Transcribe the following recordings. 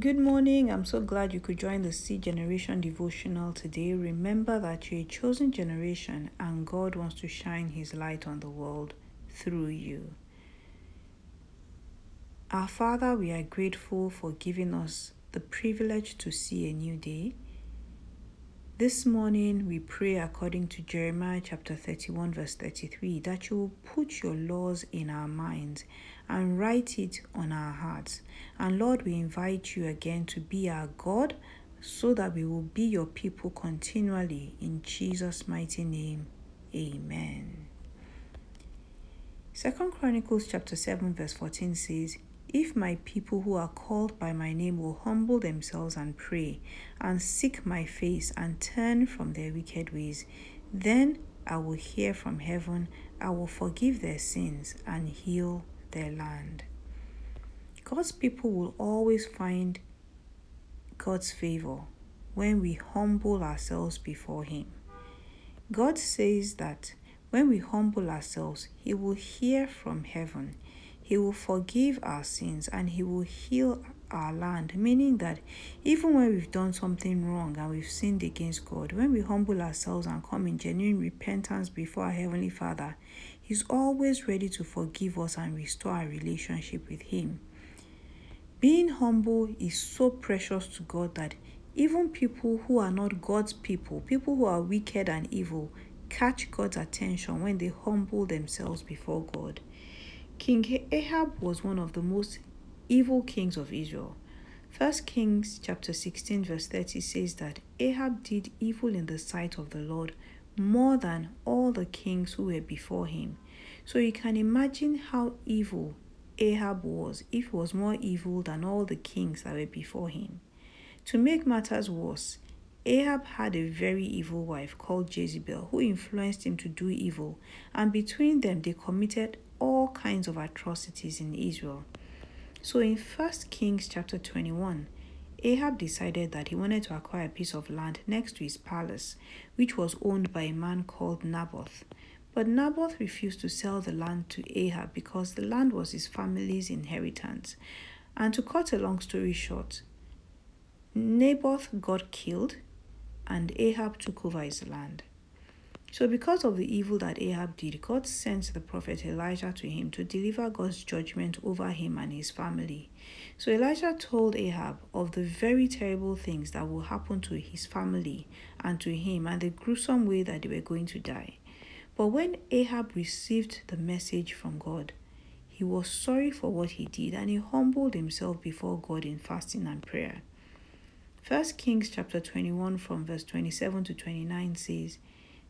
Good morning. I'm so glad you could join the Seed Generation devotional today. Remember that you're a chosen generation and God wants to shine His light on the world through you. Our Father, we are grateful for giving us the privilege to see a new day. This morning, we pray according to Jeremiah chapter 31, verse 33, that you will put your laws in our minds and write it on our hearts. And Lord, we invite you again to be our God so that we will be your people continually. In Jesus' mighty name, amen. Second Chronicles chapter 7, verse 14 says, if my people who are called by my name will humble themselves and pray, and seek my face, and turn from their wicked ways, then I will hear from heaven, I will forgive their sins, and heal their land. God's people will always find God's favor when we humble ourselves before Him. God says that when we humble ourselves, He will hear from heaven. He will forgive our sins and He will heal our land. Meaning that even when we've done something wrong and we've sinned against God, when we humble ourselves and come in genuine repentance before our Heavenly Father, He's always ready to forgive us and restore our relationship with Him. Being humble is so precious to God that even people who are not God's people, people who are wicked and evil, catch God's attention when they humble themselves before God. King Ahab was one of the most evil kings of Israel. First Kings chapter 16 verse 30 says that Ahab did evil in the sight of the Lord more than all the kings who were before him. So you can imagine how evil Ahab was if he was more evil than all the kings that were before him. To make matters worse, Ahab had a very evil wife called Jezebel who influenced him to do evil, and between them they committed all kinds of atrocities in Israel. So in 1 Kings chapter 21, Ahab decided that he wanted to acquire a piece of land next to his palace, which was owned by a man called Naboth. But Naboth refused to sell the land to Ahab because the land was his family's inheritance. And to cut a long story short, Naboth got killed and Ahab took over his land. So, because of the evil that Ahab did, God sent the prophet Elijah to him to deliver God's judgment over him and his family. So, Elijah told Ahab of the very terrible things that will happen to his family and to him and the gruesome way that they were going to die. But when Ahab received the message from God, he was sorry for what he did and he humbled himself before God in fasting and prayer. First Kings chapter 21 from verse 27 to 29 says,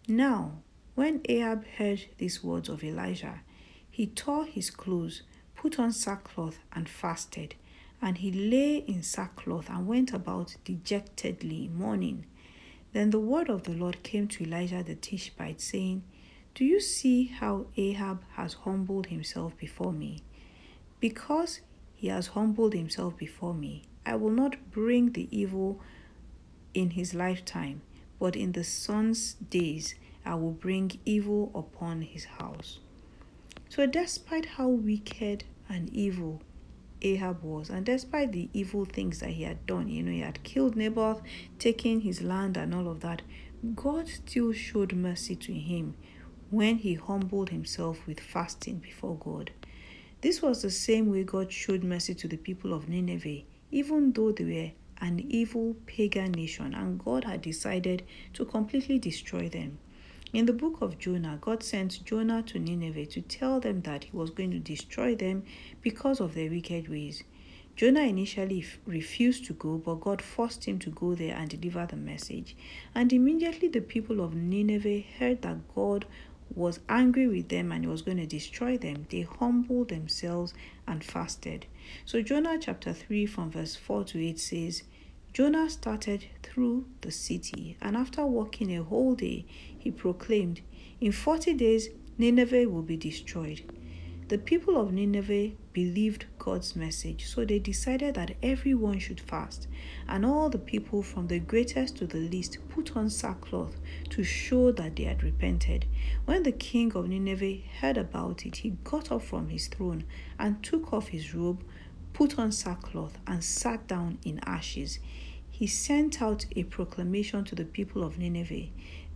now, when Ahab heard these words of Elijah, he tore his clothes, put on sackcloth, and fasted. And he lay in sackcloth and went about dejectedly mourning. Then the word of the Lord came to Elijah the Tishbite, saying, Do you see how Ahab has humbled himself before me? Because he has humbled himself before me, I will not bring the evil in his lifetime but in the son's days I will bring evil upon his house. So, despite how wicked and evil Ahab was, and despite the evil things that he had done, you know, he had killed Naboth, taken his land, and all of that, God still showed mercy to him when he humbled himself with fasting before God. This was the same way God showed mercy to the people of Nineveh, even though they were an evil pagan nation, and God had decided to completely destroy them. In the book of Jonah, God sent Jonah to Nineveh to tell them that he was going to destroy them because of their wicked ways. Jonah initially refused to go, but God forced him to go there and deliver the message. And immediately the people of Nineveh heard that God was angry with them and was going to destroy them, they humbled themselves and fasted. So, Jonah chapter 3, from verse 4 to 8 says, Jonah started through the city, and after walking a whole day, he proclaimed, In forty days, Nineveh will be destroyed. The people of Nineveh believed God's message, so they decided that everyone should fast, and all the people from the greatest to the least put on sackcloth to show that they had repented. When the king of Nineveh heard about it, he got up from his throne and took off his robe put on sackcloth, and sat down in ashes. He sent out a proclamation to the people of Nineveh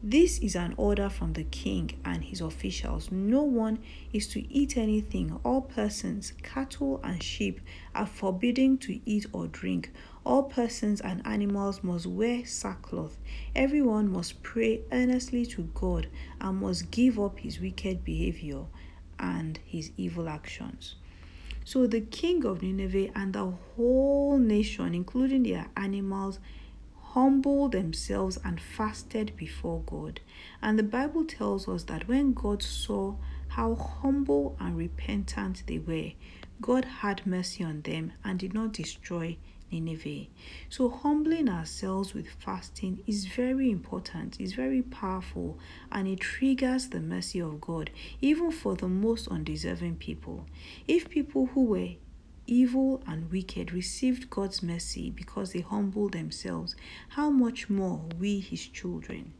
this is an order from the king and his officials. No one is to eat anything. All persons, cattle, and sheep are forbidden to eat or drink. All persons and animals must wear sackcloth. Everyone must pray earnestly to God and must give up his wicked behavior and his evil actions. So the king of Nineveh and the whole nation, including their animals, humbled themselves and fasted before God. And the Bible tells us that when God saw how humble and repentant they were, God had mercy on them and did not destroy Nineveh. So, humbling ourselves with fasting is very important, is very powerful, and it triggers the mercy of God, even for the most undeserving people. If people who were evil and wicked received God's mercy because they humbled themselves, how much more we, his children?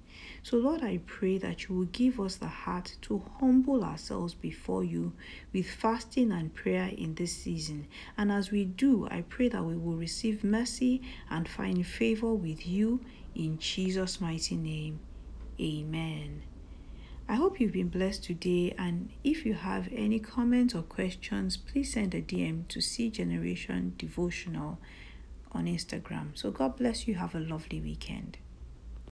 So, Lord, I pray that you will give us the heart to humble ourselves before you with fasting and prayer in this season. And as we do, I pray that we will receive mercy and find favor with you in Jesus' mighty name. Amen. I hope you've been blessed today. And if you have any comments or questions, please send a DM to Seed Generation Devotional on Instagram. So God bless you. Have a lovely weekend.